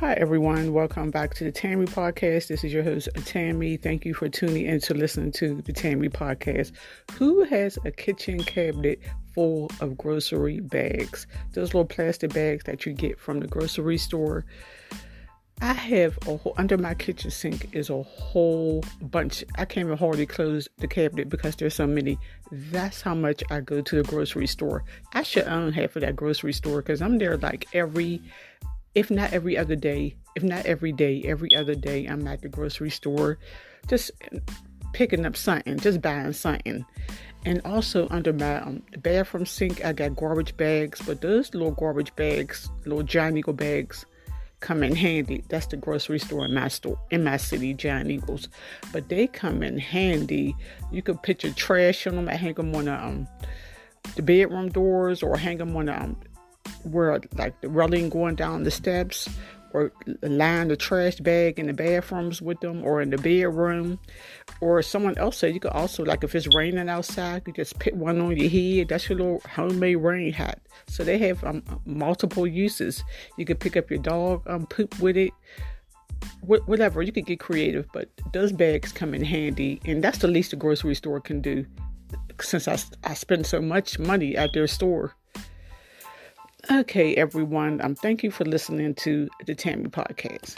Hi, everyone. Welcome back to the Tammy Podcast. This is your host, Tammy. Thank you for tuning in to listen to the Tammy Podcast. Who has a kitchen cabinet full of grocery bags? Those little plastic bags that you get from the grocery store. I have a whole, under my kitchen sink is a whole bunch. I can't even hardly close the cabinet because there's so many. That's how much I go to the grocery store. I should own half of that grocery store because I'm there like every if not every other day, if not every day, every other day, I'm at the grocery store just picking up something, just buying something. And also under my um, bathroom sink, I got garbage bags, but those little garbage bags, little Giant Eagle bags, come in handy. That's the grocery store in my store in my city, Giant Eagles. But they come in handy. You could put your trash on them. I hang them on the, um, the bedroom doors or hang them on the um, where like the railing going down the steps or line the trash bag in the bathrooms with them or in the bedroom. Or someone else said you could also like if it's raining outside you just put one on your head. That's your little homemade rain hat. So they have um, multiple uses. You could pick up your dog um, poop with it. Wh- whatever. You could get creative but those bags come in handy. And that's the least the grocery store can do since I, I spend so much money at their store Okay, everyone. Um, thank you for listening to the Tammy podcast.